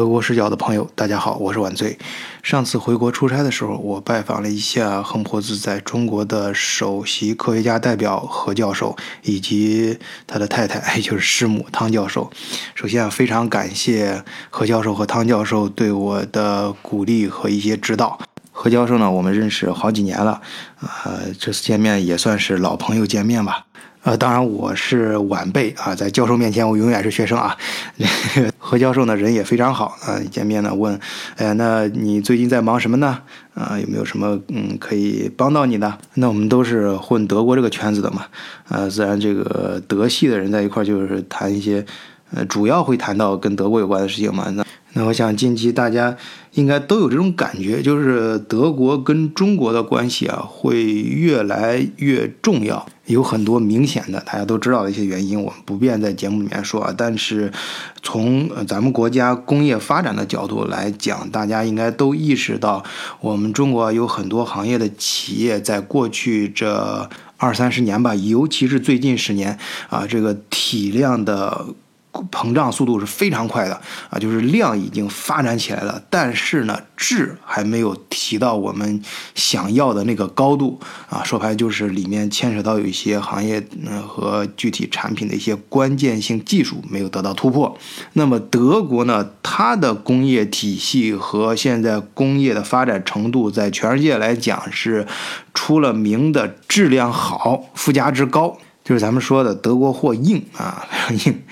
德国视角的朋友，大家好，我是晚醉。上次回国出差的时候，我拜访了一下横坡子在中国的首席科学家代表何教授，以及他的太太，也就是师母汤教授。首先啊，非常感谢何教授和汤教授对我的鼓励和一些指导。何教授呢，我们认识好几年了，呃，这次见面也算是老朋友见面吧。呃，当然我是晚辈啊，在教授面前我永远是学生啊。何教授呢，人也非常好啊。见面呢，问，哎，那你最近在忙什么呢？啊，有没有什么嗯可以帮到你的？那我们都是混德国这个圈子的嘛，呃，自然这个德系的人在一块就是谈一些，呃，主要会谈到跟德国有关的事情嘛。那那我想近期大家应该都有这种感觉，就是德国跟中国的关系啊会越来越重要。有很多明显的，大家都知道的一些原因，我们不便在节目里面说啊。但是，从咱们国家工业发展的角度来讲，大家应该都意识到，我们中国有很多行业的企业在过去这二三十年吧，尤其是最近十年啊，这个体量的。膨胀速度是非常快的啊，就是量已经发展起来了，但是呢，质还没有提到我们想要的那个高度啊。说白就是里面牵扯到有一些行业和具体产品的一些关键性技术没有得到突破。那么德国呢，它的工业体系和现在工业的发展程度，在全世界来讲是出了名的质量好、附加值高。就是咱们说的德国货硬啊，非常硬，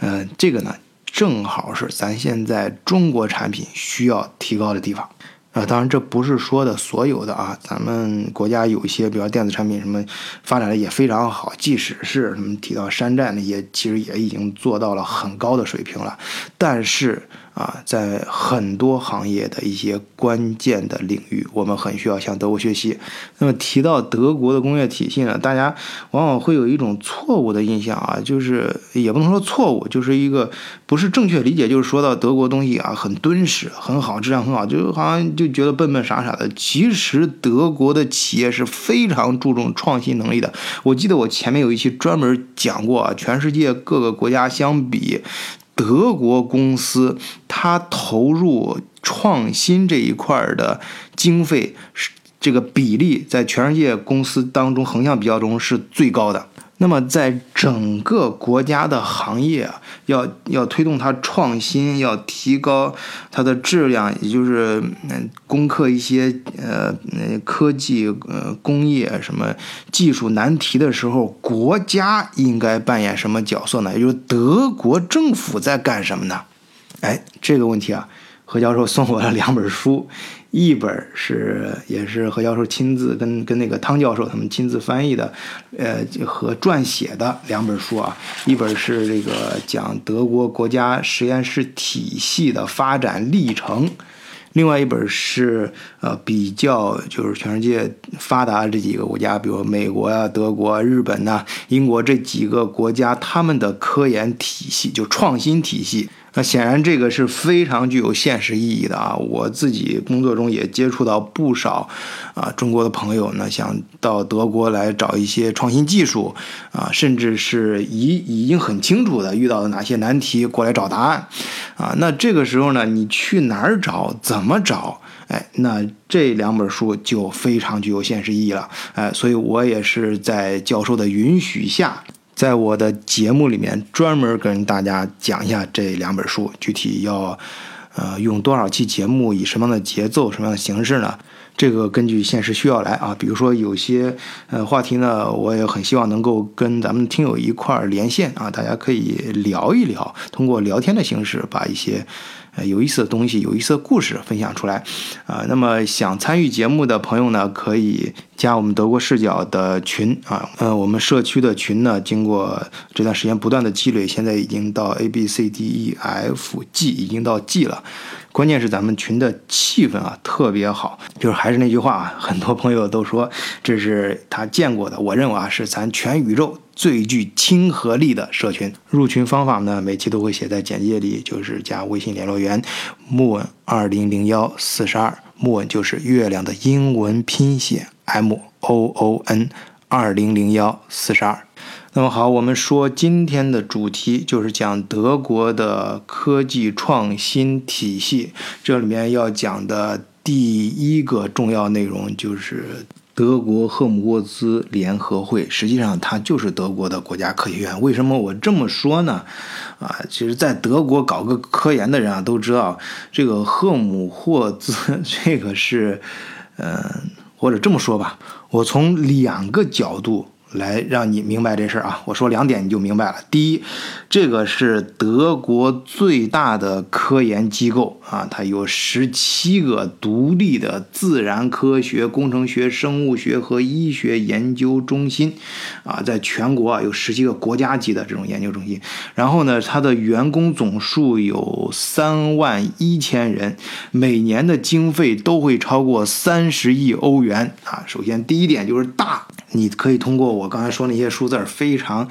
呃，这个呢正好是咱现在中国产品需要提高的地方，啊，当然这不是说的所有的啊，咱们国家有一些，比如电子产品什么发展的也非常好，即使是什么提到山寨那些其实也已经做到了很高的水平了，但是。啊，在很多行业的一些关键的领域，我们很需要向德国学习。那么提到德国的工业体系呢，大家往往会有一种错误的印象啊，就是也不能说错误，就是一个不是正确理解，就是说到德国东西啊很敦实、很好，质量很好，就好像就觉得笨笨傻傻的。其实德国的企业是非常注重创新能力的。我记得我前面有一期专门讲过啊，全世界各个国家相比。德国公司，它投入创新这一块的经费是这个比例，在全世界公司当中横向比较中是最高的。那么，在整个国家的行业啊，要要推动它创新，要提高它的质量，也就是嗯，攻克一些呃科技呃工业什么技术难题的时候，国家应该扮演什么角色呢？也就是德国政府在干什么呢？哎，这个问题啊，何教授送我了两本书。一本是也是何教授亲自跟跟那个汤教授他们亲自翻译的，呃和撰写的两本书啊，一本是这个讲德国国家实验室体系的发展历程，另外一本是呃比较就是全世界发达这几个国家，比如美国啊、德国、日本呐、英国这几个国家他们的科研体系就创新体系。那显然这个是非常具有现实意义的啊！我自己工作中也接触到不少啊中国的朋友，呢，想到德国来找一些创新技术啊，甚至是已已经很清楚的遇到了哪些难题过来找答案啊。那这个时候呢，你去哪儿找？怎么找？哎，那这两本书就非常具有现实意义了。哎，所以我也是在教授的允许下。在我的节目里面专门跟大家讲一下这两本书，具体要，呃，用多少期节目，以什么样的节奏、什么样的形式呢？这个根据现实需要来啊。比如说有些呃话题呢，我也很希望能够跟咱们听友一块儿连线啊，大家可以聊一聊，通过聊天的形式把一些。呃有意思的东西，有意思的故事分享出来，啊，那么想参与节目的朋友呢，可以加我们德国视角的群啊，呃，我们社区的群呢，经过这段时间不断的积累，现在已经到 A B C D E F G，已经到 G 了。关键是咱们群的气氛啊特别好，就是还是那句话啊，很多朋友都说这是他见过的，我认为啊是咱全宇宙最具亲和力的社群。入群方法呢，每期都会写在简介里，就是加微信联络员木稳二零零幺四十二，木稳就是月亮的英文拼写 M O O N 二零零幺四十二。那么好，我们说今天的主题就是讲德国的科技创新体系。这里面要讲的第一个重要内容就是德国赫姆沃兹联合会。实际上，它就是德国的国家科学院。为什么我这么说呢？啊，其实，在德国搞个科研的人啊，都知道这个赫姆霍兹，这个是，嗯，或者这么说吧，我从两个角度。来让你明白这事儿啊！我说两点你就明白了。第一，这个是德国最大的科研机构啊，它有十七个独立的自然科学、工程学、生物学和医学研究中心啊，在全国啊有十七个国家级的这种研究中心。然后呢，它的员工总数有三万一千人，每年的经费都会超过三十亿欧元啊。首先，第一点就是大。你可以通过我刚才说那些数字，非常，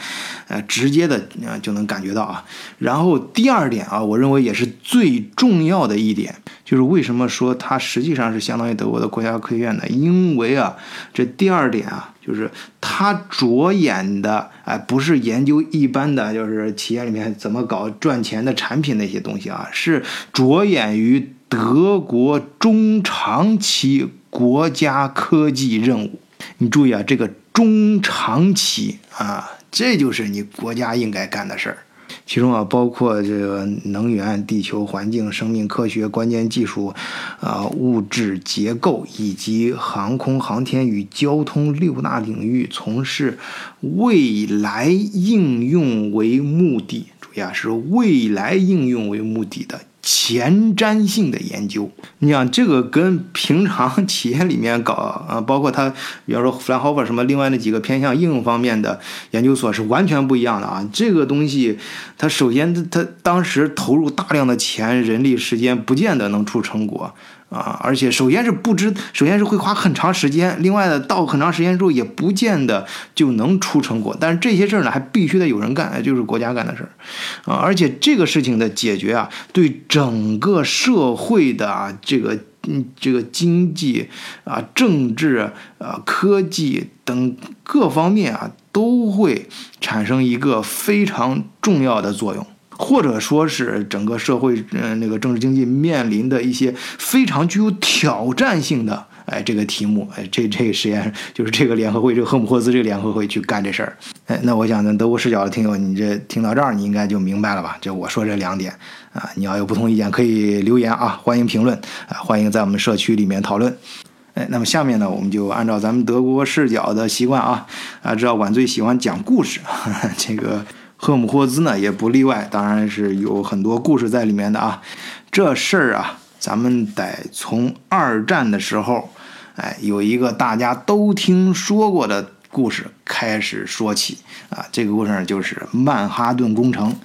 呃，直接的啊就能感觉到啊。然后第二点啊，我认为也是最重要的一点，就是为什么说它实际上是相当于德国的国家科学院呢？因为啊，这第二点啊，就是它着眼的哎，不是研究一般的，就是企业里面怎么搞赚钱的产品那些东西啊，是着眼于德国中长期国家科技任务。你注意啊，这个中长期啊，这就是你国家应该干的事儿。其中啊，包括这个能源、地球环境、生命科学、关键技术，啊，物质结构以及航空航天与交通六大领域，从事未来应用为目的。注意啊，是未来应用为目的的。前瞻性的研究，你想这个跟平常企业里面搞啊，包括他，比方说 f l a n h o f e r 什么，另外那几个偏向应用方面的研究所是完全不一样的啊。这个东西，它首先它当时投入大量的钱、人力、时间，不见得能出成果。啊，而且首先是不知，首先是会花很长时间，另外呢到很长时间之后也不见得就能出成果。但是这些事儿呢，还必须得有人干，就是国家干的事儿，啊，而且这个事情的解决啊，对整个社会的啊这个嗯这个经济啊、政治啊、科技等各方面啊，都会产生一个非常重要的作用。或者说是整个社会，嗯，那个政治经济面临的一些非常具有挑战性的，哎，这个题目，哎，这这个实验就是这个联合会，这个赫姆霍兹这个联合会去干这事儿，哎，那我想呢，德国视角的听友，你这听到这儿，你应该就明白了吧？就我说这两点啊，你要有不同意见可以留言啊，欢迎评论啊，欢迎在我们社区里面讨论。哎，那么下面呢，我们就按照咱们德国视角的习惯啊，啊，知道晚最喜欢讲故事，这个。赫姆霍兹呢也不例外，当然是有很多故事在里面的啊。这事儿啊，咱们得从二战的时候，哎，有一个大家都听说过的故事开始说起啊。这个故事就是曼哈顿工程，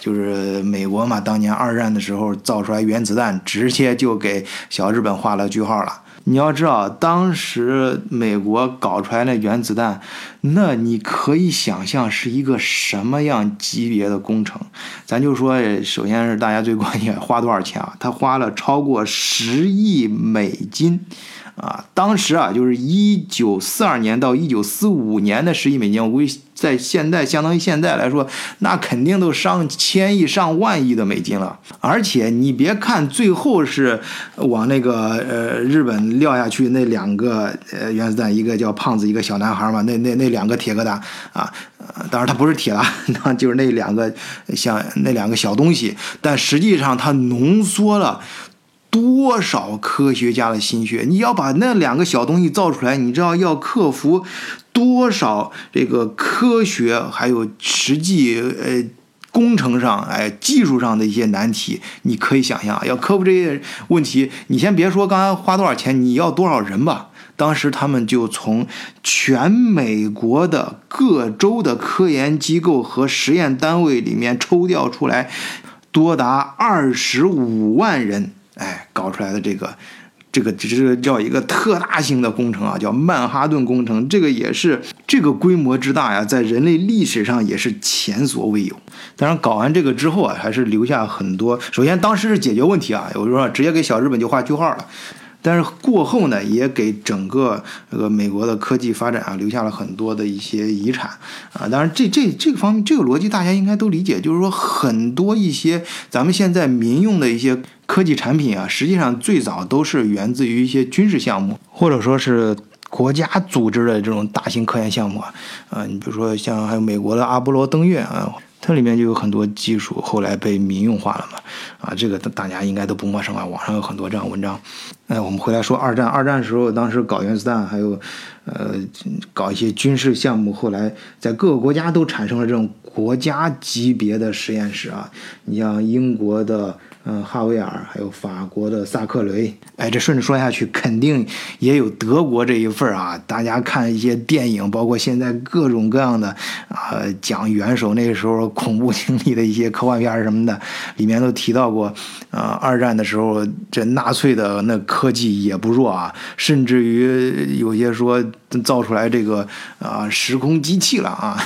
就是美国嘛，当年二战的时候造出来原子弹，直接就给小日本画了句号了。你要知道，当时美国搞出来那原子弹，那你可以想象是一个什么样级别的工程。咱就说，首先是大家最关心，花多少钱啊？他花了超过十亿美金。啊，当时啊，就是一九四二年到一九四五年的十亿美金，我估计在现在相当于现在来说，那肯定都上千亿、上万亿的美金了。而且你别看最后是往那个呃日本撂下去那两个呃原子弹，一个叫胖子，一个小男孩嘛，那那那两个铁疙瘩啊，当然它不是铁了，那就是那两个像那两个小东西，但实际上它浓缩了。多少科学家的心血？你要把那两个小东西造出来，你知道要克服多少这个科学还有实际呃工程上哎技术上的一些难题？你可以想象，要克服这些问题，你先别说刚才花多少钱，你要多少人吧？当时他们就从全美国的各州的科研机构和实验单位里面抽调出来，多达二十五万人。哎，搞出来的这个，这个只是叫一个特大型的工程啊，叫曼哈顿工程。这个也是这个规模之大呀，在人类历史上也是前所未有。当然，搞完这个之后啊，还是留下很多。首先，当时是解决问题啊，有人说直接给小日本就画句号了。但是过后呢，也给整个这个美国的科技发展啊留下了很多的一些遗产啊。当然，这这这个方面，这个逻辑大家应该都理解，就是说很多一些咱们现在民用的一些科技产品啊，实际上最早都是源自于一些军事项目，或者说是国家组织的这种大型科研项目啊。啊，你比如说像还有美国的阿波罗登月啊。它里面就有很多技术，后来被民用化了嘛，啊，这个大家应该都不陌生啊，网上有很多这样文章。哎，我们回来说二战，二战时候，当时搞原子弹，还有，呃，搞一些军事项目，后来在各个国家都产生了这种国家级别的实验室啊，你像英国的。嗯，哈维尔还有法国的萨克雷，哎，这顺着说下去，肯定也有德国这一份啊。大家看一些电影，包括现在各种各样的啊，讲元首那时候恐怖经历的一些科幻片什么的，里面都提到过啊。二战的时候，这纳粹的那科技也不弱啊，甚至于有些说造出来这个啊时空机器了啊。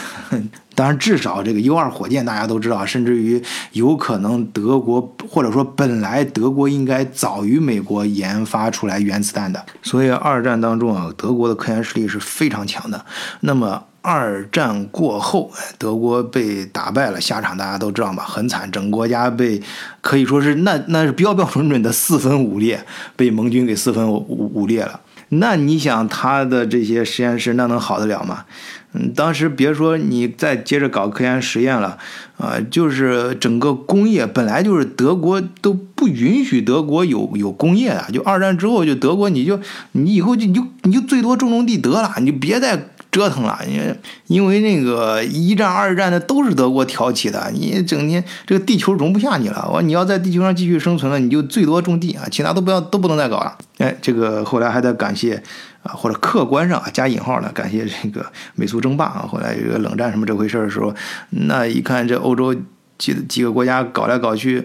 当然，至少这个 U 二火箭大家都知道，甚至于有可能德国或者说本来德国应该早于美国研发出来原子弹的。所以二战当中啊，德国的科研实力是非常强的。那么二战过后，德国被打败了，下场大家都知道吧？很惨，整个国家被可以说是那那是标标准准的四分五裂，被盟军给四分五五裂了。那你想他的这些实验室那能好得了吗？嗯，当时别说你再接着搞科研实验了，啊，就是整个工业本来就是德国都不允许德国有有工业的，就二战之后就德国你就你以后就你就你就最多种种地得了，你就别再。折腾了，因为因为那个一战、二战的都是德国挑起的，你整天这个地球容不下你了。我你要在地球上继续生存了，你就最多种地啊，其他都不要都不能再搞了。哎，这个后来还得感谢啊，或者客观上啊加引号的感谢这个美苏争霸啊，后来这个冷战什么这回事的时候，那一看这欧洲几几个国家搞来搞去。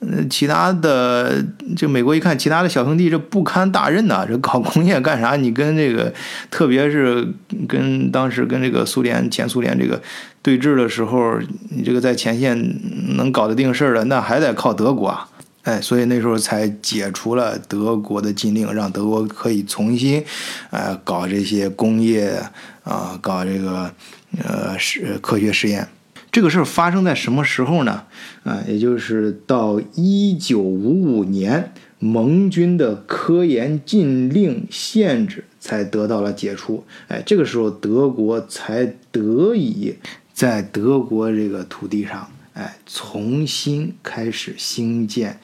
嗯，其他的就美国一看，其他的小兄弟这不堪大任呐，这搞工业干啥？你跟这个，特别是跟当时跟这个苏联前苏联这个对峙的时候，你这个在前线能搞得定事儿的，那还得靠德国啊！哎，所以那时候才解除了德国的禁令，让德国可以重新，呃，搞这些工业啊，搞这个呃实科学实验。这个事儿发生在什么时候呢？啊，也就是到一九五五年，盟军的科研禁令限制才得到了解除。哎，这个时候德国才得以在德国这个土地上，哎，重新开始兴建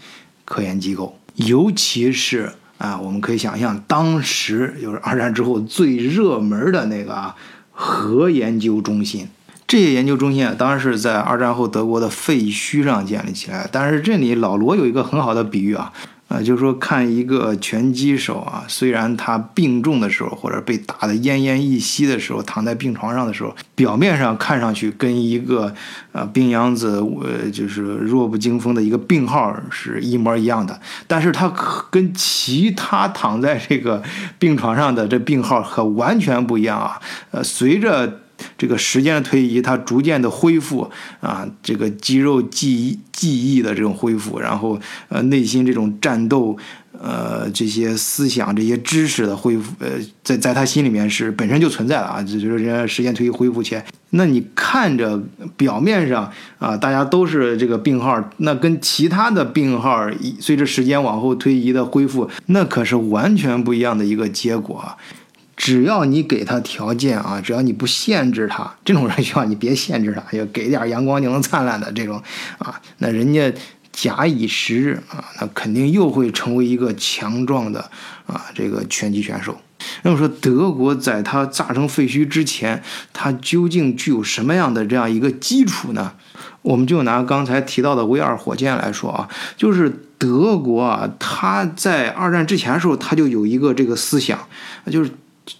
科研机构。尤其是啊，我们可以想象，当时就是二战之后最热门的那个啊，核研究中心。这些研究中心啊，当然是在二战后德国的废墟上建立起来。但是这里老罗有一个很好的比喻啊，啊，就是说看一个拳击手啊，虽然他病重的时候或者被打得奄奄一息的时候，躺在病床上的时候，表面上看上去跟一个呃病秧子呃就是弱不禁风的一个病号是一模一样的，但是他跟其他躺在这个病床上的这病号可完全不一样啊。呃，随着这个时间的推移，它逐渐的恢复啊，这个肌肉记忆记忆的这种恢复，然后呃内心这种战斗，呃这些思想、这些知识的恢复，呃在在他心里面是本身就存在的啊，就是人家时间推移恢复起来。那你看着表面上啊，大家都是这个病号，那跟其他的病号随着时间往后推移的恢复，那可是完全不一样的一个结果。只要你给他条件啊，只要你不限制他，这种人需要你别限制他，要给点阳光就能灿烂的这种啊，那人家假以时日啊，那肯定又会成为一个强壮的啊这个拳击选手。那么说，德国在他炸成废墟之前，他究竟具有什么样的这样一个基础呢？我们就拿刚才提到的 V 二火箭来说啊，就是德国啊，他在二战之前的时候，他就有一个这个思想，就是。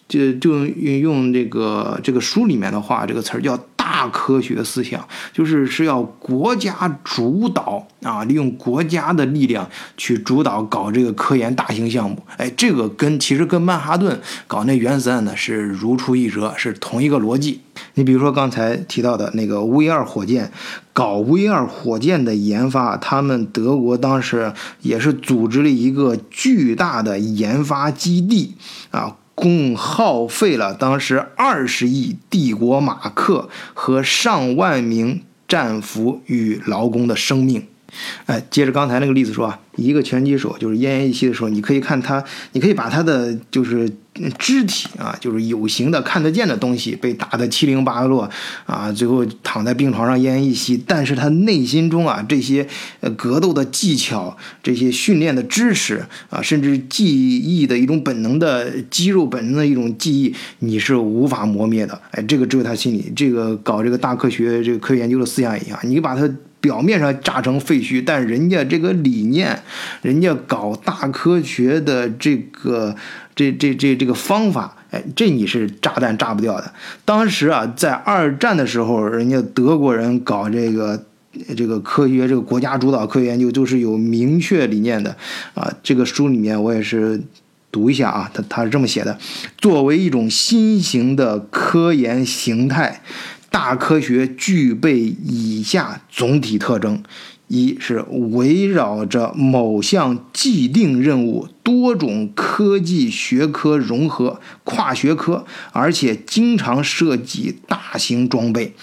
就就用用这个这个书里面的话，这个词儿叫“大科学思想，就是是要国家主导啊，利用国家的力量去主导搞这个科研大型项目。哎，这个跟其实跟曼哈顿搞那原子弹呢是如出一辙，是同一个逻辑。你比如说刚才提到的那个 V 二火箭，搞 V 二火箭的研发，他们德国当时也是组织了一个巨大的研发基地啊。共耗费了当时二十亿帝国马克和上万名战俘与劳工的生命。哎，接着刚才那个例子说啊，一个拳击手就是奄奄一息的时候，你可以看他，你可以把他的就是。肢体啊，就是有形的、看得见的东西被打得七零八落啊，最后躺在病床上奄奄一息。但是他内心中啊，这些呃格斗的技巧、这些训练的知识啊，甚至记忆的一种本能的肌肉本能的一种记忆，你是无法磨灭的。哎，这个只有他心里，这个搞这个大科学、这个科学研究的思想一样，你把它表面上炸成废墟，但人家这个理念，人家搞大科学的这个。这这这这个方法，哎，这你是炸弹炸不掉的。当时啊，在二战的时候，人家德国人搞这个这个科学，这个国家主导科学研究，就是有明确理念的啊。这个书里面我也是读一下啊，他他是这么写的：作为一种新型的科研形态，大科学具备以下总体特征。一是围绕着某项既定任务，多种科技学科融合，跨学科，而且经常涉及大型装备，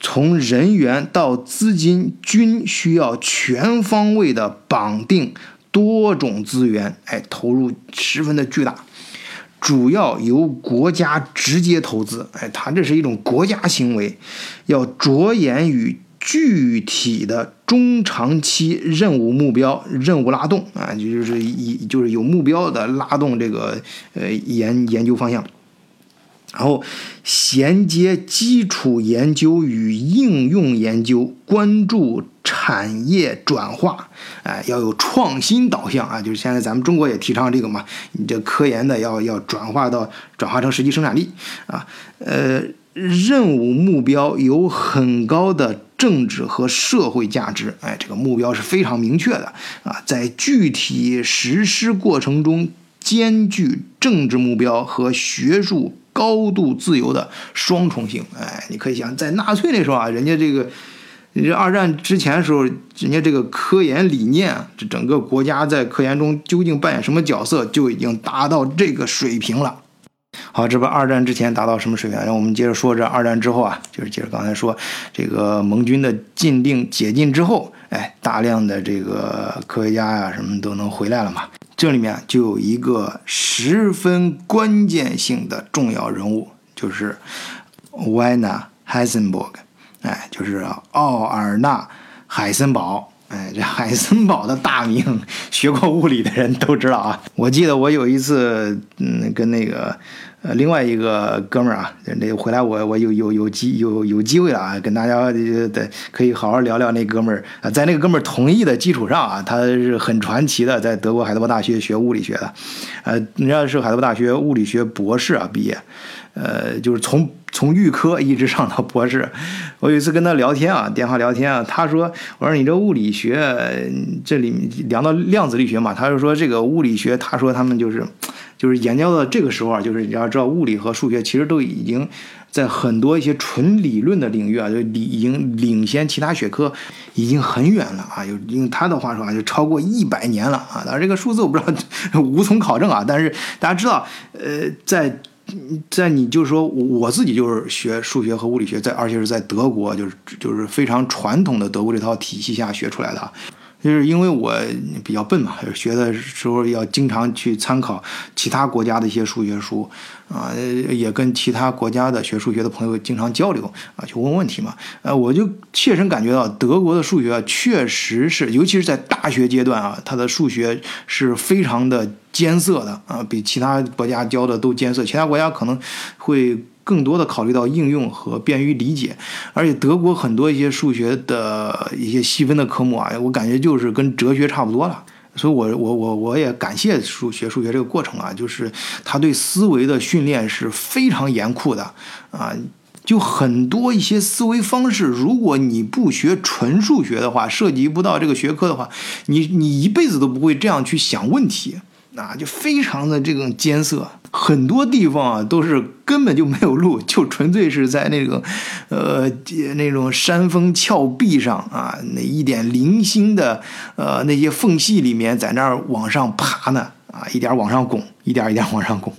从人员到资金均需要全方位的绑定多种资源，哎，投入十分的巨大，主要由国家直接投资，哎，它这是一种国家行为，要着眼于。具体的中长期任务目标、任务拉动啊，就是以就是有目标的拉动这个呃研研究方向，然后衔接基础研究与应用研究，关注产业转化，哎，要有创新导向啊，就是现在咱们中国也提倡这个嘛，你这科研的要要转化到转化成实际生产力啊，呃，任务目标有很高的。政治和社会价值，哎，这个目标是非常明确的啊，在具体实施过程中兼具政治目标和学术高度自由的双重性。哎，你可以想，在纳粹那时候啊，人家这个，这二战之前时候，人家这个科研理念，这整个国家在科研中究竟扮演什么角色，就已经达到这个水平了。好，这不二战之前达到什么水平？让我们接着说这二战之后啊，就是接着刚才说这个盟军的禁令解禁之后，哎，大量的这个科学家呀什么都能回来了嘛。这里面就有一个十分关键性的重要人物，就是 Werner Heisenberg，哎，就是奥尔纳海森堡。哎，这海森堡的大名，学过物理的人都知道啊。我记得我有一次，嗯，跟那个。呃，另外一个哥们儿啊，那回来我我有有有机有有机会了啊，跟大家的可以好好聊聊那哥们儿啊，在那个哥们儿同意的基础上啊，他是很传奇的，在德国海德堡大学学物理学的，呃，人家是海德堡大学物理学博士啊毕业，呃，就是从从预科一直上到博士。我有一次跟他聊天啊，电话聊天啊，他说，我说你这物理学这里聊到量子力学嘛，他就说这个物理学，他说他们就是。就是研究到这个时候啊，就是你要知道，物理和数学其实都已经在很多一些纯理论的领域啊，就已经领先其他学科已经很远了啊。用他的话说啊，就超过一百年了啊。当然这个数字我不知道，无从考证啊。但是大家知道，呃，在在你就是说我自己就是学数学和物理学，在而且是在德国，就是就是非常传统的德国这套体系下学出来的。就是因为我比较笨嘛，学的时候要经常去参考其他国家的一些数学书，啊，也跟其他国家的学数学的朋友经常交流啊，去问问题嘛。呃，我就切身感觉到德国的数学确实是，尤其是在大学阶段啊，它的数学是非常的艰涩的啊，比其他国家教的都艰涩。其他国家可能会。更多的考虑到应用和便于理解，而且德国很多一些数学的一些细分的科目啊，我感觉就是跟哲学差不多了。所以，我我我我也感谢数学数学这个过程啊，就是他对思维的训练是非常严酷的啊。就很多一些思维方式，如果你不学纯数学的话，涉及不到这个学科的话，你你一辈子都不会这样去想问题，啊，就非常的这种艰涩。很多地方啊，都是根本就没有路，就纯粹是在那个，呃，那种山峰峭壁上啊，那一点零星的呃那些缝隙里面，在那儿往上爬呢，啊，一点往上拱，一点一点往上拱。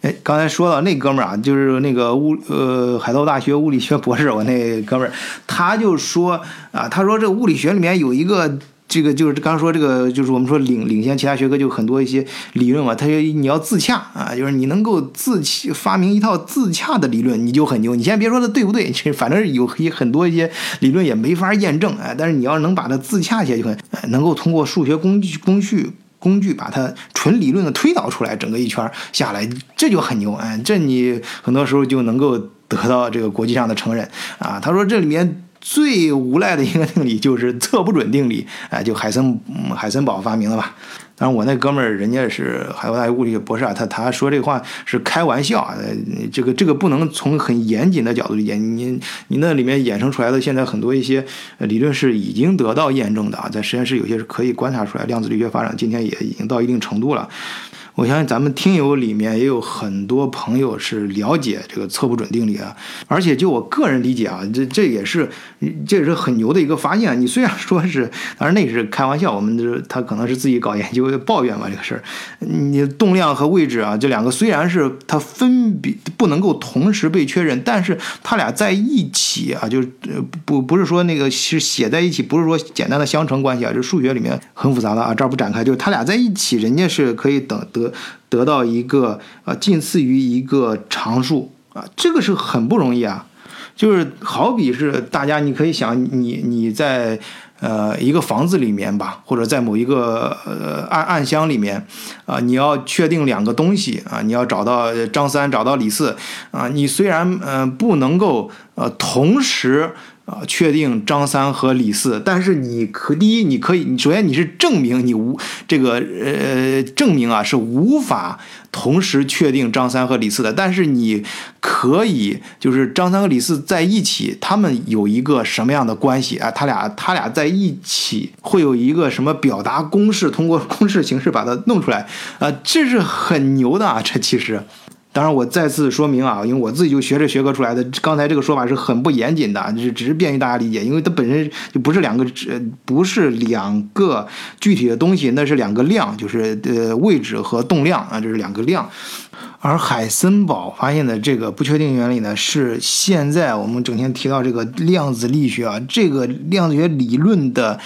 哎，刚才说到那哥们儿啊，就是那个物呃海盗大学物理学博士，我那哥们儿，他就说啊，他说这物理学里面有一个。这个就是刚说这个，就是我们说领领先其他学科就很多一些理论嘛。他就你要自洽啊，就是你能够自发明一套自洽的理论，你就很牛。你先别说它对不对，其实反正有很多一些理论也没法验证哎。但是你要能把它自洽起来，就很能够通过数学工具工序工具把它纯理论的推导出来，整个一圈下来，这就很牛哎。这你很多时候就能够得到这个国际上的承认啊。他说这里面。最无赖的一个定理就是测不准定理，哎，就海森海森堡发明的吧。当然，我那哥们儿人家是海外大学物理学博士啊，他他说这话是开玩笑啊，呃这个这个不能从很严谨的角度理解。你你那里面衍生出来的现在很多一些理论是已经得到验证的啊，在实验室有些是可以观察出来，量子力学发展今天也已经到一定程度了。我相信咱们听友里面也有很多朋友是了解这个测不准定理啊，而且就我个人理解啊，这这也是这也是很牛的一个发现。你虽然说是，当然那是开玩笑，我们这他可能是自己搞研究抱怨嘛这个事儿。你动量和位置啊，这两个虽然是它分别不能够同时被确认，但是它俩在一起啊，就是不不是说那个是写在一起，不是说简单的相乘关系啊，这数学里面很复杂的啊，这儿不展开，就是它俩在一起，人家是可以等得。得到一个呃近似于一个常数啊，这个是很不容易啊。就是好比是大家，你可以想，你你在呃一个房子里面吧，或者在某一个呃暗暗箱里面啊，你要确定两个东西啊，你要找到张三，找到李四啊，你虽然嗯不能够呃同时。啊，确定张三和李四，但是你可第一，你可以，首先你是证明你无这个呃证明啊是无法同时确定张三和李四的，但是你可以就是张三和李四在一起，他们有一个什么样的关系啊？他俩他俩在一起会有一个什么表达公式？通过公式形式把它弄出来啊，这是很牛的啊，这其实。当然，我再次说明啊，因为我自己就学这学科出来的，刚才这个说法是很不严谨的，就是只是便于大家理解，因为它本身就不是两个，不是两个具体的东西，那是两个量，就是呃位置和动量啊，这是两个量。而海森堡发现的这个不确定原理呢，是现在我们整天提到这个量子力学啊，这个量子学理论的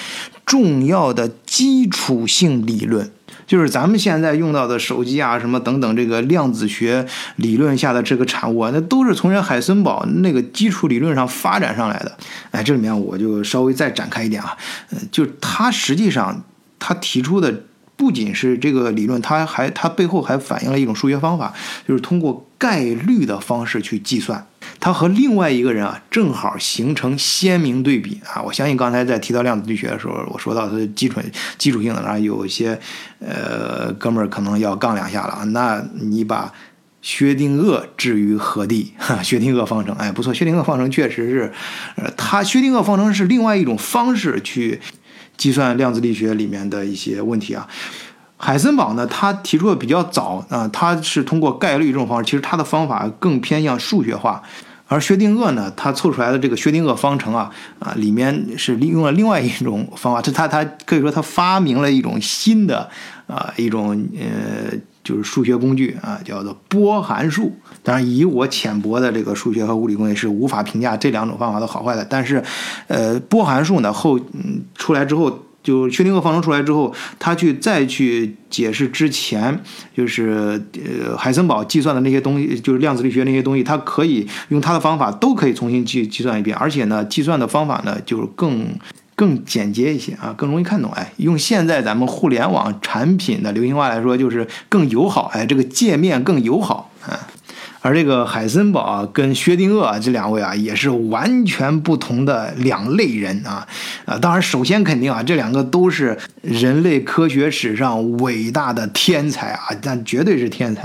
重要的基础性理论。就是咱们现在用到的手机啊，什么等等，这个量子学理论下的这个产物啊，那都是从人海森堡那个基础理论上发展上来的。哎，这里面我就稍微再展开一点啊，嗯，就他实际上他提出的不仅是这个理论，他还他背后还反映了一种数学方法，就是通过概率的方式去计算。他和另外一个人啊，正好形成鲜明对比啊！我相信刚才在提到量子力学的时候，我说到它的基础基础性的，然后有一些呃哥们儿可能要杠两下了啊。那你把薛定谔置于何地？哈，薛定谔方程，哎，不错，薛定谔方程确实是，呃，它薛定谔方程是另外一种方式去计算量子力学里面的一些问题啊。海森堡呢，他提出的比较早啊，他是通过概率这种方式，其实他的方法更偏向数学化。而薛定谔呢，他凑出来的这个薛定谔方程啊，啊，里面是利用了另外一种方法，他他他可以说他发明了一种新的啊一种呃就是数学工具啊，叫做波函数。当然，以我浅薄的这个数学和物理工业是无法评价这两种方法的好坏的。但是，呃，波函数呢后嗯出来之后。就薛定谔方程出来之后，他去再去解释之前，就是呃海森堡计算的那些东西，就是量子力学那些东西，他可以用他的方法都可以重新计计算一遍，而且呢，计算的方法呢就是更更简洁一些啊，更容易看懂。哎，用现在咱们互联网产品的流行话来说，就是更友好。哎，这个界面更友好啊。而这个海森堡啊跟薛定谔啊这两位啊，也是完全不同的两类人啊啊！当然，首先肯定啊，这两个都是人类科学史上伟大的天才啊，但绝对是天才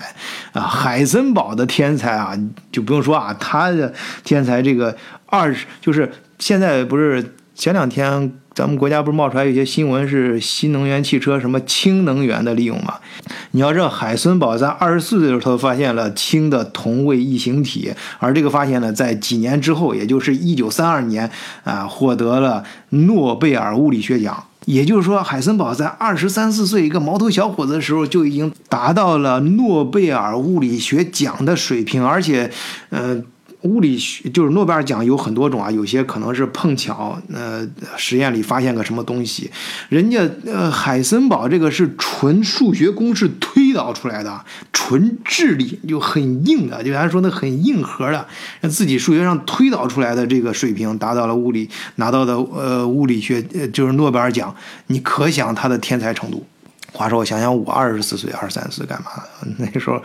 啊！海森堡的天才啊，就不用说啊，他的天才这个二十就是现在不是前两天。咱们国家不是冒出来一些新闻是新能源汽车什么氢能源的利用吗？你要知道，海森堡在二十四岁的时候发现了氢的同位异形体，而这个发现呢，在几年之后，也就是一九三二年啊，获得了诺贝尔物理学奖。也就是说，海森堡在二十三四岁一个毛头小伙子的时候，就已经达到了诺贝尔物理学奖的水平，而且，呃。物理学就是诺贝尔奖有很多种啊，有些可能是碰巧，呃，实验里发现个什么东西，人家呃海森堡这个是纯数学公式推导出来的，纯智力就很硬的，就咱说那很硬核的，自己数学上推导出来的这个水平达到了物理拿到的呃物理学呃就是诺贝尔奖，你可想他的天才程度。话说我想想，我二十四岁、二十三岁干嘛？那时候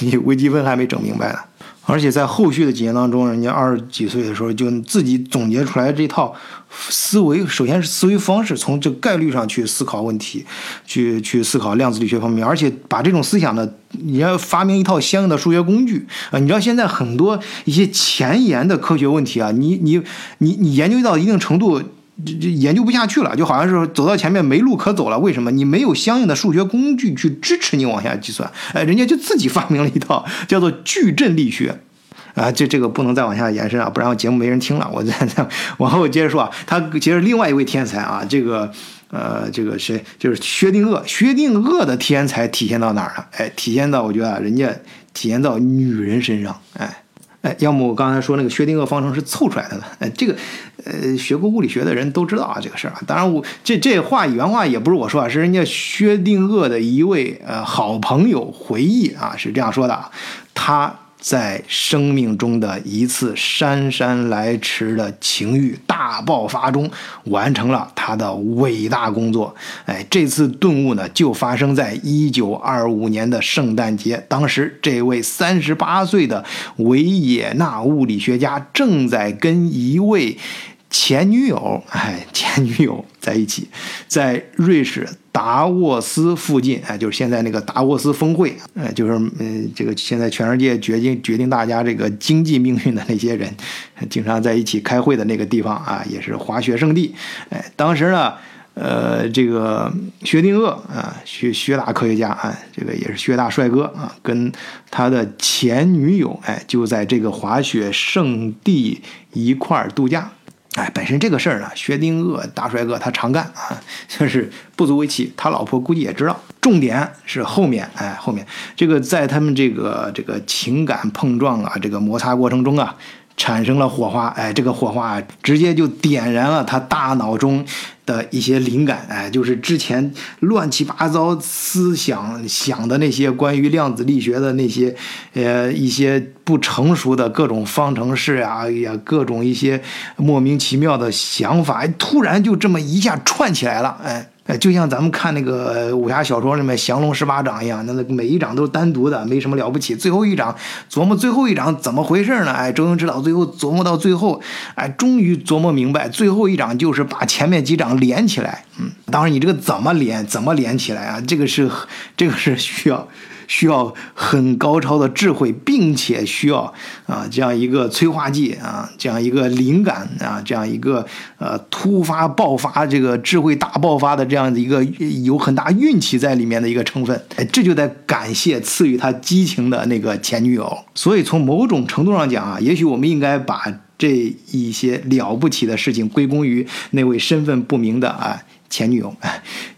你微积分还没整明白呢。而且在后续的几年当中，人家二十几岁的时候就自己总结出来这套思维，首先是思维方式，从这概率上去思考问题，去去思考量子力学方面，而且把这种思想呢，你要发明一套相应的数学工具啊。你知道现在很多一些前沿的科学问题啊，你你你你研究到一定程度。就就研究不下去了，就好像是走到前面没路可走了。为什么？你没有相应的数学工具去支持你往下计算。哎，人家就自己发明了一套 叫做矩阵力学，啊，这这个不能再往下延伸啊，不然我节目没人听了。我再再往后接着说啊，他接着另外一位天才啊，这个呃，这个谁就是薛定谔。薛定谔的天才体现到哪儿了？哎，体现到我觉得啊人家体现到女人身上，哎。哎，要么我刚才说那个薛定谔方程是凑出来的呢？哎，这个，呃，学过物理学的人都知道啊，这个事儿啊。当然，我这这话原话也不是我说啊，是人家薛定谔的一位呃好朋友回忆啊，是这样说的，他。在生命中的一次姗姗来迟的情欲大爆发中，完成了他的伟大工作。哎，这次顿悟呢，就发生在一九二五年的圣诞节。当时，这位三十八岁的维也纳物理学家正在跟一位。前女友，哎，前女友在一起，在瑞士达沃斯附近，哎，就是现在那个达沃斯峰会，哎，就是嗯，这个现在全世界决定决定大家这个经济命运的那些人，经常在一起开会的那个地方啊，也是滑雪圣地。哎，当时呢，呃，这个薛定谔啊，薛薛大科学家啊，这个也是薛大帅哥啊，跟他的前女友，哎，就在这个滑雪圣地一块儿度假。哎，本身这个事儿呢，薛定谔大帅哥他常干啊，就是不足为奇。他老婆估计也知道。重点是后面，哎，后面这个在他们这个这个情感碰撞啊，这个摩擦过程中啊。产生了火花，哎，这个火花直接就点燃了他大脑中的一些灵感，哎，就是之前乱七八糟思想想的那些关于量子力学的那些，呃，一些不成熟的各种方程式啊，呀，各种一些莫名其妙的想法，突然就这么一下串起来了，哎。就像咱们看那个武侠小说里面降龙十八掌一样，那那每一掌都是单独的，没什么了不起。最后一掌琢磨最后一掌怎么回事呢？哎，周星驰老最后琢磨到最后，哎，终于琢磨明白，最后一掌就是把前面几掌连起来。嗯，当然你这个怎么连，怎么连起来啊？这个是这个是需要。需要很高超的智慧，并且需要啊这样一个催化剂啊，这样一个灵感啊，这样一个呃突发爆发这个智慧大爆发的这样的一个有很大运气在里面的一个成分。哎，这就得感谢赐予他激情的那个前女友。所以从某种程度上讲啊，也许我们应该把这一些了不起的事情归功于那位身份不明的啊前女友。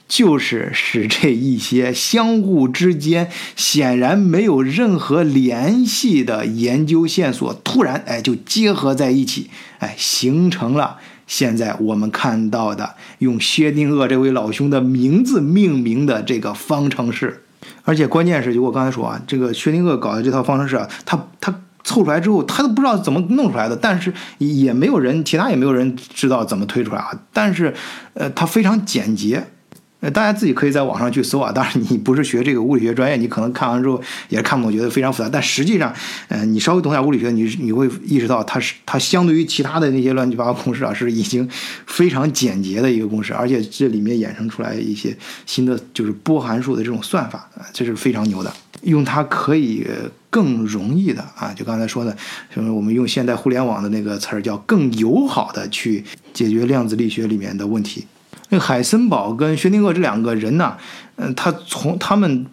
就是使这一些相互之间显然没有任何联系的研究线索，突然哎就结合在一起，哎形成了现在我们看到的用薛定谔这位老兄的名字命名的这个方程式。而且关键是，就我刚才说啊，这个薛定谔搞的这套方程式啊，他他凑出来之后，他都不知道怎么弄出来的，但是也没有人，其他也没有人知道怎么推出来啊。但是，呃，它非常简洁。大家自己可以在网上去搜啊。当然，你不是学这个物理学专业，你可能看完之后也是看不懂，觉得非常复杂。但实际上，呃，你稍微懂点物理学，你你会意识到它是它相对于其他的那些乱七八糟公式啊，是已经非常简洁的一个公式，而且这里面衍生出来一些新的就是波函数的这种算法啊，这是非常牛的。用它可以更容易的啊，就刚才说的，就是我们用现代互联网的那个词儿叫更友好的去解决量子力学里面的问题。那海森堡跟薛定谔这两个人呢，嗯，他从他们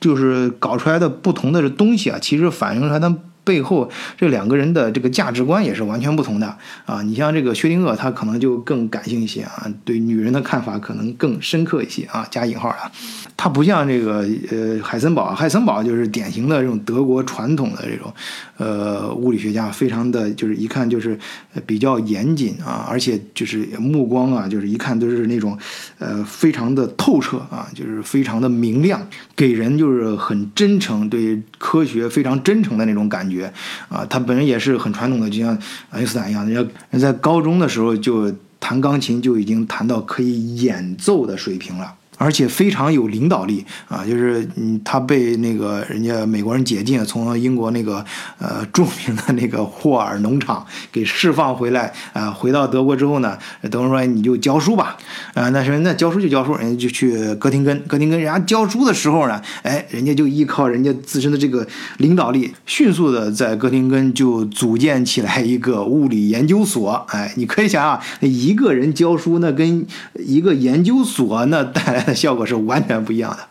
就是搞出来的不同的东西啊，其实反映出来他们背后这两个人的这个价值观也是完全不同的啊。你像这个薛定谔，他可能就更感性一些啊，对女人的看法可能更深刻一些啊，加引号啊。他不像这个呃海森堡，海森堡就是典型的这种德国传统的这种呃物理学家，非常的就是一看就是比较严谨啊，而且就是目光啊，就是一看都是那种呃非常的透彻啊，就是非常的明亮，给人就是很真诚，对科学非常真诚的那种感觉啊。他本人也是很传统的，就像爱因斯坦一样，人家在高中的时候就弹钢琴就已经弹到可以演奏的水平了。而且非常有领导力啊，就是嗯，他被那个人家美国人解禁，从英国那个呃著名的那个霍尔农场给释放回来啊，回到德国之后呢，等于说你就教书吧，啊，那是那教书就教书，人家就去哥廷根，哥廷根人家教书的时候呢，哎，人家就依靠人家自身的这个领导力，迅速的在哥廷根就组建起来一个物理研究所，哎，你可以想啊，一个人教书，那跟一个研究所那带来。效果是完全不一样的。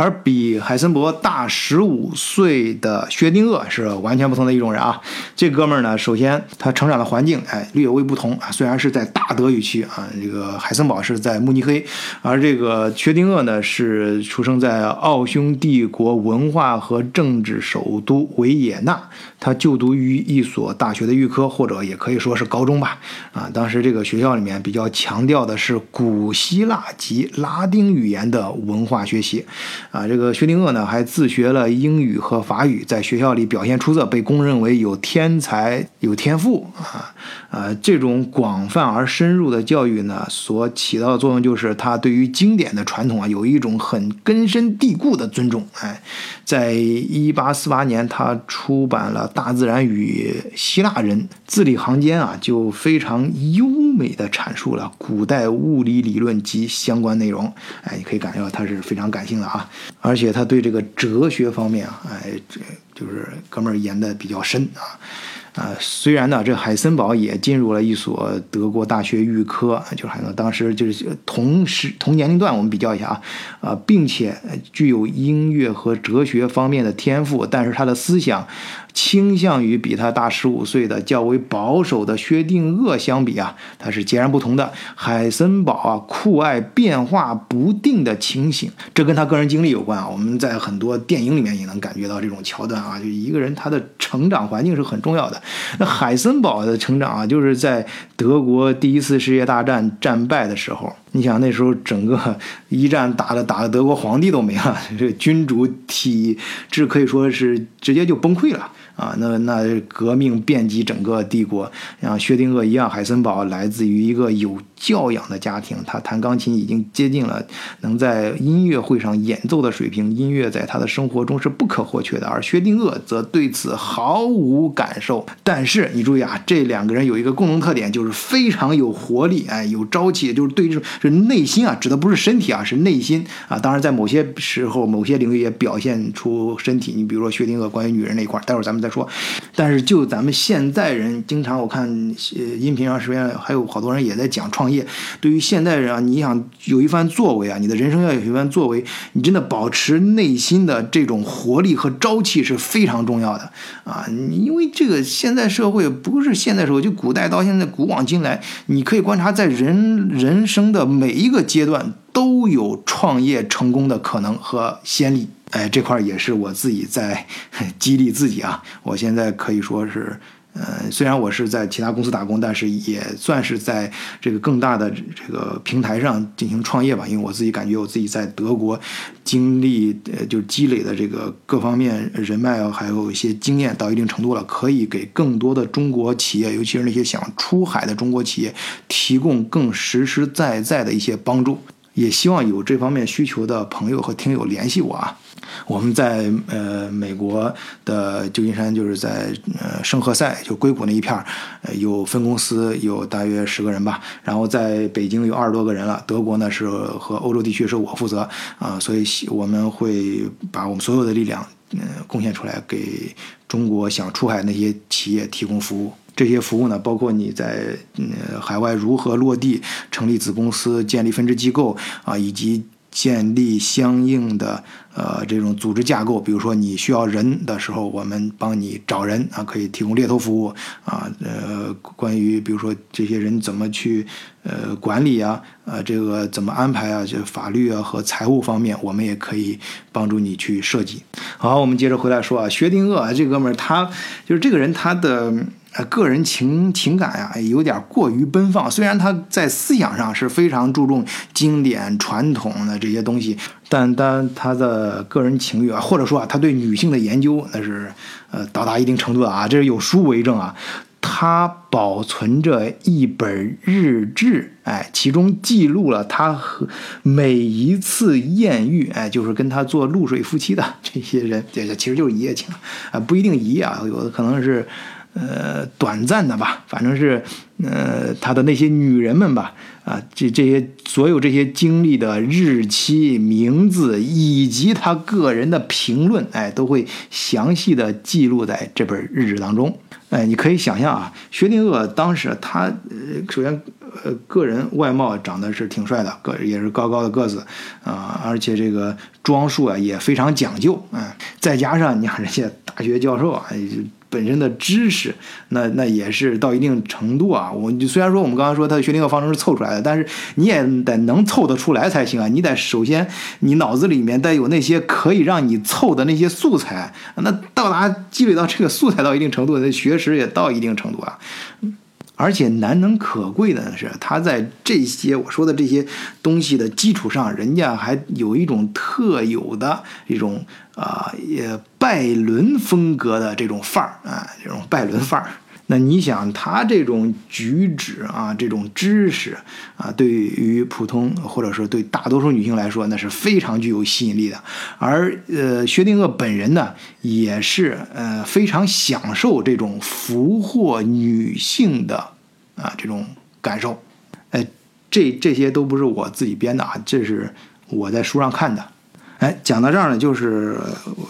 而比海森伯大十五岁的薛定谔是完全不同的一种人啊！这哥们儿呢，首先他成长的环境哎略微不同啊，虽然是在大德语区啊，这个海森堡是在慕尼黑，而这个薛定谔呢是出生在奥匈帝国文化和政治首都维也纳，他就读于一所大学的预科或者也可以说是高中吧啊，当时这个学校里面比较强调的是古希腊及拉丁语言的文化学习。啊，这个薛定谔呢，还自学了英语和法语，在学校里表现出色，被公认为有天才、有天赋啊。啊，这种广泛而深入的教育呢，所起到的作用就是他对于经典的传统啊，有一种很根深蒂固的尊重。哎，在一八四八年，他出版了《大自然与希腊人》，字里行间啊，就非常优美的阐述了古代物理理论及相关内容。哎，你可以感觉到他是非常感性的啊，而且他对这个哲学方面啊，哎，这就是哥们儿研的比较深啊。啊，虽然呢，这海森堡也进入了一所德国大学预科，就是海森当时就是同时同年龄段，我们比较一下啊，啊，并且具有音乐和哲学方面的天赋，但是他的思想。倾向于比他大十五岁的较为保守的薛定谔相比啊，他是截然不同的。海森堡啊，酷爱变化不定的情形，这跟他个人经历有关啊。我们在很多电影里面也能感觉到这种桥段啊，就一个人他的成长环境是很重要的。那海森堡的成长啊，就是在德国第一次世界大战战败的时候，你想那时候整个一战打的打的德国皇帝都没了，这个君主体制可以说是直接就崩溃了。啊，那那革命遍及整个帝国，像薛定谔一样，海森堡来自于一个有教养的家庭，他弹钢琴已经接近了能在音乐会上演奏的水平，音乐在他的生活中是不可或缺的。而薛定谔则对此毫无感受。但是你注意啊，这两个人有一个共同特点，就是非常有活力，哎，有朝气，就是对这种是内心啊，指的不是身体啊，是内心啊。当然，在某些时候、某些领域也表现出身体。你比如说薛定谔关于女人那一块，待会儿咱们再。说，但是就咱们现代人，经常我看呃音频上视频上，还有好多人也在讲创业。对于现代人啊，你想有一番作为啊，你的人生要有一番作为，你真的保持内心的这种活力和朝气是非常重要的啊。因为这个现在社会不是现代社会，就古代到现在古往今来，你可以观察在人人生的每一个阶段都有创业成功的可能和先例。哎，这块也是我自己在 激励自己啊！我现在可以说是，呃，虽然我是在其他公司打工，但是也算是在这个更大的这个平台上进行创业吧。因为我自己感觉我自己在德国经历，呃，就积累的这个各方面人脉啊，还有一些经验到一定程度了，可以给更多的中国企业，尤其是那些想出海的中国企业，提供更实实在在的一些帮助。也希望有这方面需求的朋友和听友联系我啊。我们在呃美国的旧金山，就是在呃圣何塞，就硅谷那一片儿，呃有分公司，有大约十个人吧。然后在北京有二十多个人了。德国呢是和欧洲地区是我负责啊，所以我们会把我们所有的力量，嗯，贡献出来，给中国想出海那些企业提供服务。这些服务呢，包括你在呃海外如何落地、成立子公司、建立分支机构啊，以及。建立相应的呃这种组织架构，比如说你需要人的时候，我们帮你找人啊，可以提供猎头服务啊。呃，关于比如说这些人怎么去呃管理啊，呃这个怎么安排啊，就法律啊和财务方面，我们也可以帮助你去设计。好，我们接着回来说啊，薛定谔这哥们儿，他就是这个人，他的。呃，个人情情感呀，有点过于奔放。虽然他在思想上是非常注重经典传统的这些东西，但但他的个人情欲啊，或者说啊，他对女性的研究那是呃到达一定程度的啊，这是有书为证啊。他保存着一本日志，哎，其中记录了他和每一次艳遇，哎，就是跟他做露水夫妻的 这些人，这其实就是一夜情啊，不一定一夜啊，有的可能是。呃，短暂的吧，反正是，呃，他的那些女人们吧，啊，这这些所有这些经历的日期、名字以及他个人的评论，哎，都会详细的记录在这本日志当中。哎，你可以想象啊，薛定谔当时他，呃，首先，呃，个人外貌长得是挺帅的，个也是高高的个子，啊，而且这个装束啊也非常讲究，嗯，再加上你看人家大学教授啊。本身的知识，那那也是到一定程度啊。我虽然说我们刚刚说他的薛定谔方程是凑出来的，但是你也得能凑得出来才行啊。你得首先你脑子里面得有那些可以让你凑的那些素材，那到达积累到这个素材到一定程度，那学识也到一定程度啊。而且难能可贵的是，他在这些我说的这些东西的基础上，人家还有一种特有的一种啊，也拜伦风格的这种范儿啊，这种拜伦范儿。那你想他这种举止啊，这种知识啊，对于普通或者说对大多数女性来说，那是非常具有吸引力的。而呃，薛定谔本人呢，也是呃非常享受这种俘获女性的啊这种感受。哎，这这些都不是我自己编的啊，这是我在书上看的。哎，讲到这儿呢，就是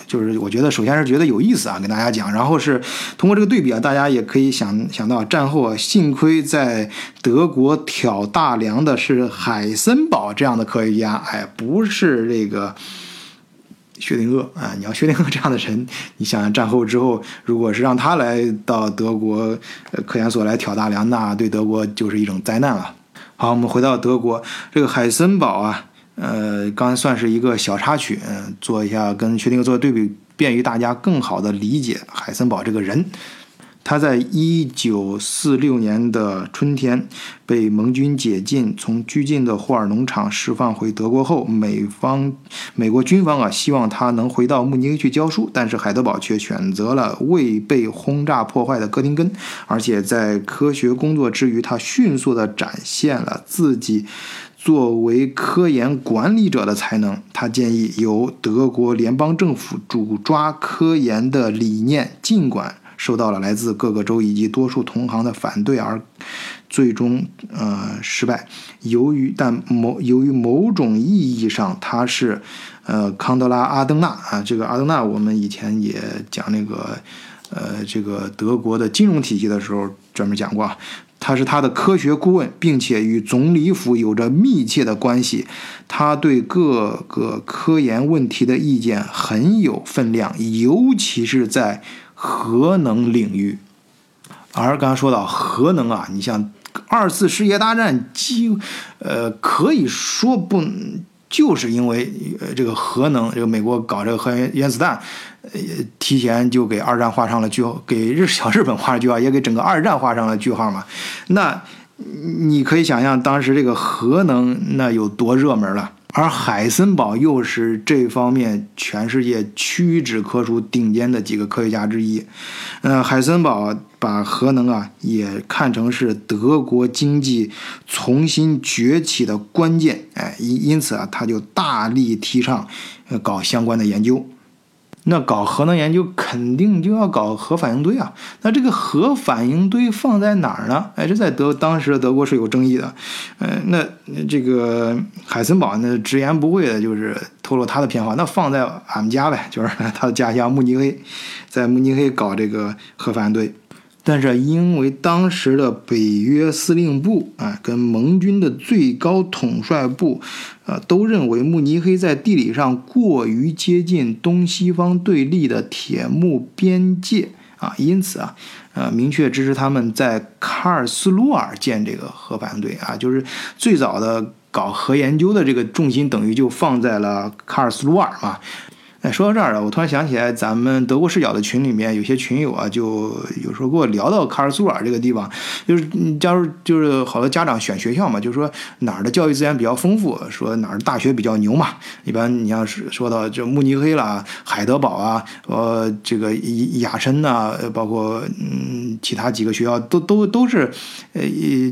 就是我觉得，首先是觉得有意思啊，跟大家讲，然后是通过这个对比啊，大家也可以想想到战后啊，幸亏在德国挑大梁的是海森堡这样的科学家，哎，不是这个薛定谔啊。你要薛定谔这样的人，你想想战后之后，如果是让他来到德国科研所来挑大梁，那对德国就是一种灾难了。好，我们回到德国，这个海森堡啊。呃，刚才算是一个小插曲，做一下跟薛定谔做对比，便于大家更好的理解海森堡这个人。他在一九四六年的春天被盟军解禁，从拘禁的霍尔农场释放回德国后，美方美国军方啊希望他能回到慕尼黑去教书，但是海德堡却选择了未被轰炸破坏的哥廷根，而且在科学工作之余，他迅速地展现了自己。作为科研管理者的才能，他建议由德国联邦政府主抓科研的理念，尽管受到了来自各个州以及多数同行的反对而最终呃失败。由于但某由于某种意义上，他是呃康德拉阿登纳啊，这个阿登纳我们以前也讲那个呃这个德国的金融体系的时候专门讲过。他是他的科学顾问，并且与总理府有着密切的关系。他对各个科研问题的意见很有分量，尤其是在核能领域。而刚刚说到核能啊，你像二次世界大战，几呃可以说不。就是因为呃这个核能，这个美国搞这个核原原子弹，呃提前就给二战画上了句号，给日小日本画上句号，也给整个二战画上了句号嘛。那你可以想象当时这个核能那有多热门了。而海森堡又是这方面全世界屈指可数顶尖的几个科学家之一。呃，海森堡把核能啊也看成是德国经济重新崛起的关键，哎，因因此啊，他就大力提倡呃搞相关的研究。那搞核能研究肯定就要搞核反应堆啊。那这个核反应堆放在哪儿呢？哎，这在德当时的德国是有争议的。呃，那这个海森堡那直言不讳的就是透露他的偏好，那放在俺们家呗，就是他的家乡慕尼黑，在慕尼黑搞这个核反应堆。但是因为当时的北约司令部啊，跟盟军的最高统帅部，呃，都认为慕尼黑在地理上过于接近东西方对立的铁幕边界啊，因此啊，呃，明确支持他们在卡尔斯鲁尔建这个核反应堆啊，就是最早的搞核研究的这个重心等于就放在了卡尔斯鲁尔嘛。哎，说到这儿了，我突然想起来，咱们德国视角的群里面有些群友啊，就有时候跟我聊到卡尔苏尔这个地方，就是假如就是好多家长选学校嘛，就是说哪儿的教育资源比较丰富，说哪儿大学比较牛嘛。一般你要是说到这慕尼黑啦、海德堡啊、呃这个雅琛呐，包括嗯其他几个学校，都都都是，呃，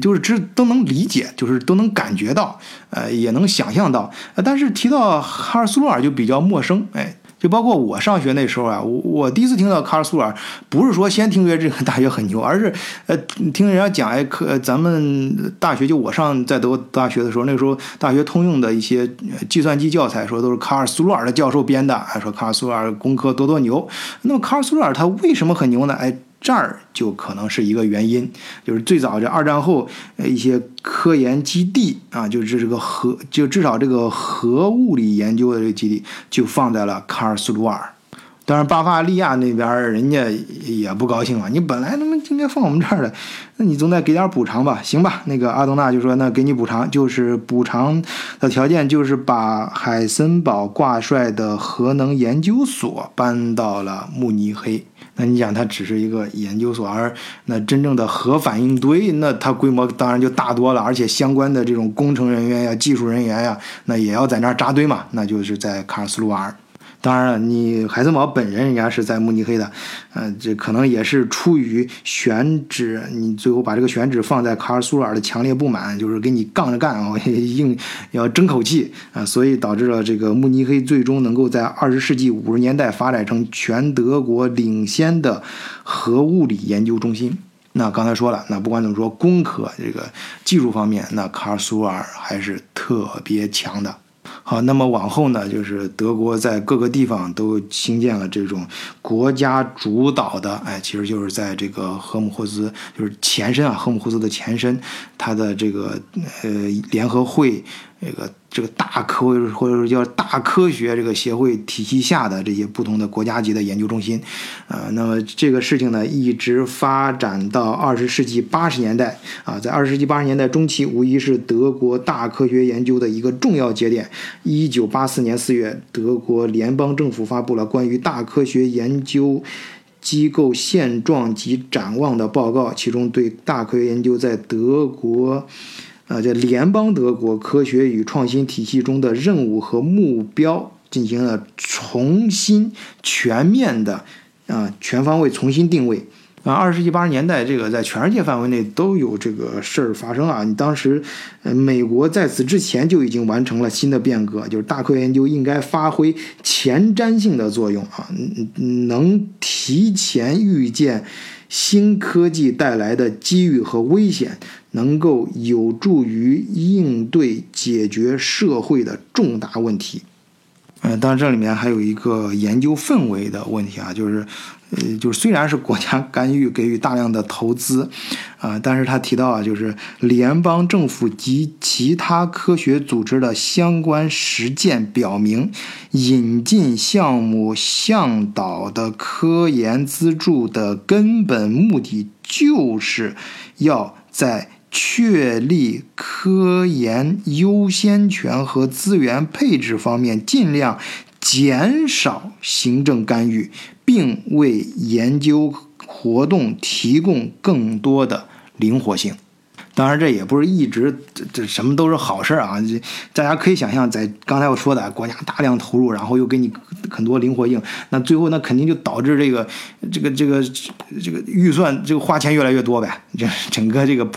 就是知都能理解，就是都能感觉到，呃，也能想象到。但是提到卡尔苏尔就比较陌生，哎。就包括我上学那时候啊，我我第一次听到卡尔苏尔，不是说先听说这个大学很牛，而是呃听人家讲哎，可咱们大学就我上在德国大学的时候，那时候大学通用的一些计算机教材说都是卡尔苏尔的教授编的，还说卡尔苏尔工科多多牛。那么卡尔苏尔他为什么很牛呢？哎。这儿就可能是一个原因，就是最早这二战后，呃一些科研基地啊，就是这个核，就至少这个核物理研究的这个基地就放在了卡尔斯鲁尔。当然，巴伐利亚那边人家也不高兴啊，你本来他妈应该放我们这儿的，那你总得给点补偿吧？行吧，那个阿东纳就说，那给你补偿，就是补偿的条件就是把海森堡挂帅的核能研究所搬到了慕尼黑。那你想它只是一个研究所，而那真正的核反应堆，那它规模当然就大多了，而且相关的这种工程人员呀、技术人员呀，那也要在那儿扎堆嘛，那就是在卡尔斯鲁瓦尔。当然了，你海森堡本人人家是在慕尼黑的，呃，这可能也是出于选址，你最后把这个选址放在卡尔苏尔的强烈不满，就是跟你杠着干啊，硬要争口气啊，所以导致了这个慕尼黑最终能够在二十世纪五十年代发展成全德国领先的核物理研究中心。那刚才说了，那不管怎么说，工科这个技术方面，那卡尔苏尔还是特别强的。好，那么往后呢，就是德国在各个地方都兴建了这种国家主导的，哎，其实就是在这个赫姆霍兹，就是前身啊，赫姆霍兹的前身，它的这个呃联合会。那个这个大科或者说叫大科学这个协会体系下的这些不同的国家级的研究中心，啊，那么这个事情呢，一直发展到二十世纪八十年代啊，在二十世纪八十年代中期，无疑是德国大科学研究的一个重要节点。一九八四年四月，德国联邦政府发布了关于大科学研究机构现状及展望的报告，其中对大科学研究在德国。啊，在联邦德国科学与创新体系中的任务和目标进行了重新全面的啊全方位重新定位啊。二十世纪八十年代，这个在全世界范围内都有这个事儿发生啊。你当时，呃，美国在此之前就已经完成了新的变革，就是大科学研究应该发挥前瞻性的作用啊，能提前预见新科技带来的机遇和危险。能够有助于应对解决社会的重大问题。嗯，当然这里面还有一个研究氛围的问题啊，就是，呃，就是虽然是国家干预给予大量的投资，啊，但是他提到啊，就是联邦政府及其他科学组织的相关实践表明，引进项目向导的科研资助的根本目的就是要在。确立科研优先权和资源配置方面，尽量减少行政干预，并为研究活动提供更多的灵活性。当然，这也不是一直这这什么都是好事啊。这大家可以想象，在刚才我说的国家大量投入，然后又给你很多灵活性，那最后那肯定就导致这个这个这个这个预算这个花钱越来越多呗，这整个这个。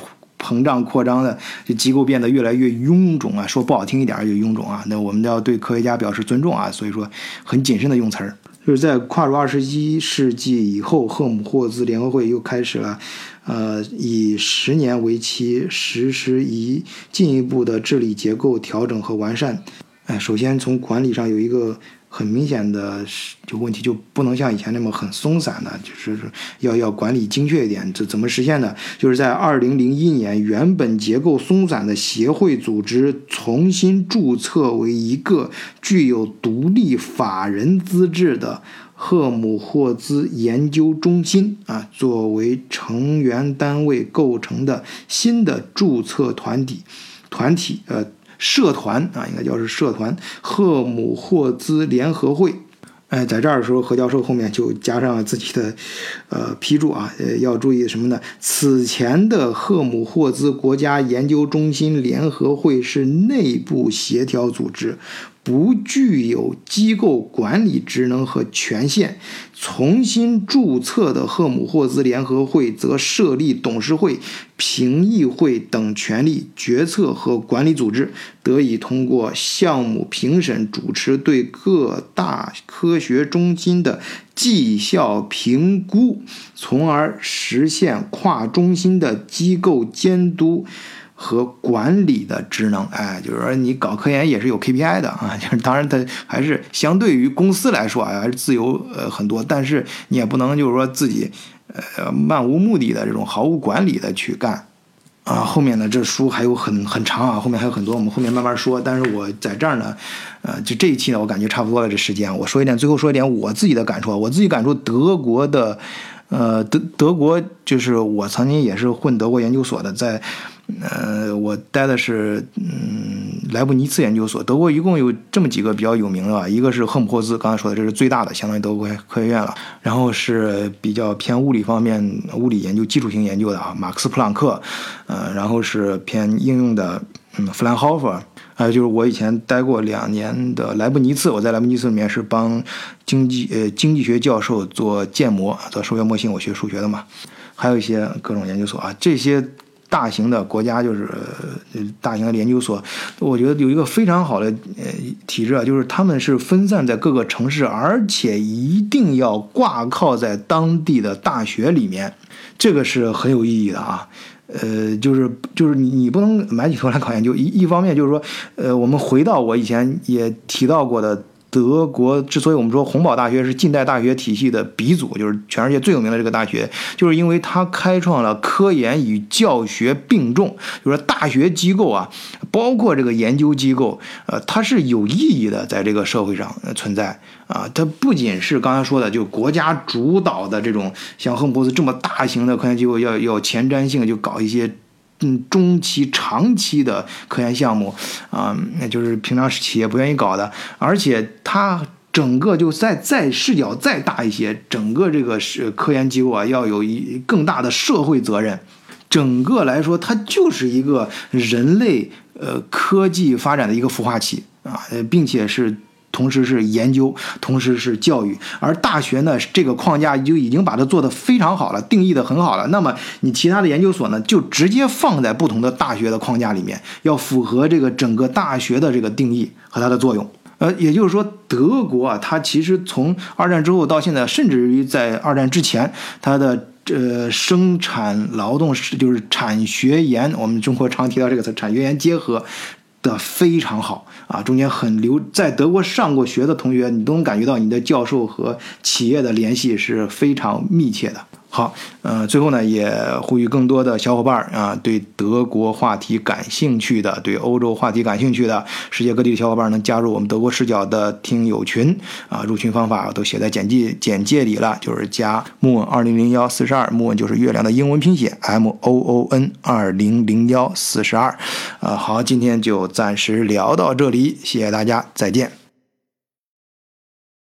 膨胀扩张的这机构变得越来越臃肿啊，说不好听一点就臃肿啊。那我们都要对科学家表示尊重啊，所以说很谨慎的用词儿。就是在跨入二十一世纪以后，赫姆霍兹联合会又开始了，呃，以十年为期实施一进一步的治理结构调整和完善。哎，首先从管理上有一个。很明显的是就问题就不能像以前那么很松散的，就是要要管理精确一点。这怎么实现呢？就是在二零零一年，原本结构松散的协会组织重新注册为一个具有独立法人资质的赫姆霍兹研究中心啊，作为成员单位构成的新的注册团体团体呃。社团啊，应该叫是社团赫姆霍兹联合会。哎，在这儿的时候，何教授后面就加上了自己的呃批注啊，呃，要注意什么呢？此前的赫姆霍兹国家研究中心联合会是内部协调组织。不具有机构管理职能和权限，重新注册的赫姆霍兹联合会则设立董事会、评议会等权力、决策和管理组织，得以通过项目评审主持对各大科学中心的绩效评估，从而实现跨中心的机构监督。和管理的职能，哎，就是说你搞科研也是有 KPI 的 啊，就是当然它还是相对于公司来说啊，还是自由呃很多，但是你也不能就是说自己呃漫无目的的这种毫无管理的去干啊。后面呢，这书还有很很长啊，后面还有很多，我们后面慢慢说。但是我在这儿呢，呃，就这一期呢，我感觉差不多了，这时间我说一点，最后说一点我自己的感触，我自己感触德国的。呃，德德国就是我曾经也是混德国研究所的，在，呃，我待的是嗯莱布尼茨研究所。德国一共有这么几个比较有名的吧，一个是赫姆霍兹，刚才说的这是最大的，相当于德国科学院了。然后是比较偏物理方面，物理研究、基础性研究的啊，马克思普朗克。呃，然后是偏应用的，嗯，弗兰霍夫。还有就是我以前待过两年的莱布尼茨，我在莱布尼茨里面是帮经济呃经济学教授做建模做数学模型，我学数学的嘛。还有一些各种研究所啊，这些大型的国家就是大型的研究所，我觉得有一个非常好的呃体制啊，就是他们是分散在各个城市，而且一定要挂靠在当地的大学里面，这个是很有意义的啊。呃，就是就是你你不能埋起头来搞研究，一一方面就是说，呃，我们回到我以前也提到过的。德国之所以我们说洪堡大学是近代大学体系的鼻祖，就是全世界最有名的这个大学，就是因为它开创了科研与教学并重，就是说大学机构啊，包括这个研究机构，呃，它是有意义的，在这个社会上存在啊。它不仅是刚才说的，就国家主导的这种像亨伯斯这么大型的科研机构，要要前瞻性，就搞一些。嗯，中期、长期的科研项目，啊，那就是平常企业不愿意搞的，而且它整个就再再视角再大一些，整个这个是科研机构啊，要有一更大的社会责任。整个来说，它就是一个人类呃科技发展的一个孵化器啊，并且是。同时是研究，同时是教育，而大学呢，这个框架就已经把它做得非常好了，定义的很好了。那么你其他的研究所呢，就直接放在不同的大学的框架里面，要符合这个整个大学的这个定义和它的作用。呃，也就是说，德国啊，它其实从二战之后到现在，甚至于在二战之前，它的呃生产劳动是就是产学研，我们中国常提到这个词，产学研结合。的非常好啊，中间很流，在德国上过学的同学，你都能感觉到你的教授和企业的联系是非常密切的。好，呃，最后呢，也呼吁更多的小伙伴啊，对德国话题感兴趣的，对欧洲话题感兴趣的，世界各地的小伙伴能加入我们德国视角的听友群啊。入群方法都写在简介简介里了，就是加木问二零零幺四十二，木问就是月亮的英文拼写 M O O N 二零零幺四十二。啊，好，今天就暂时聊到这里，谢谢大家，再见。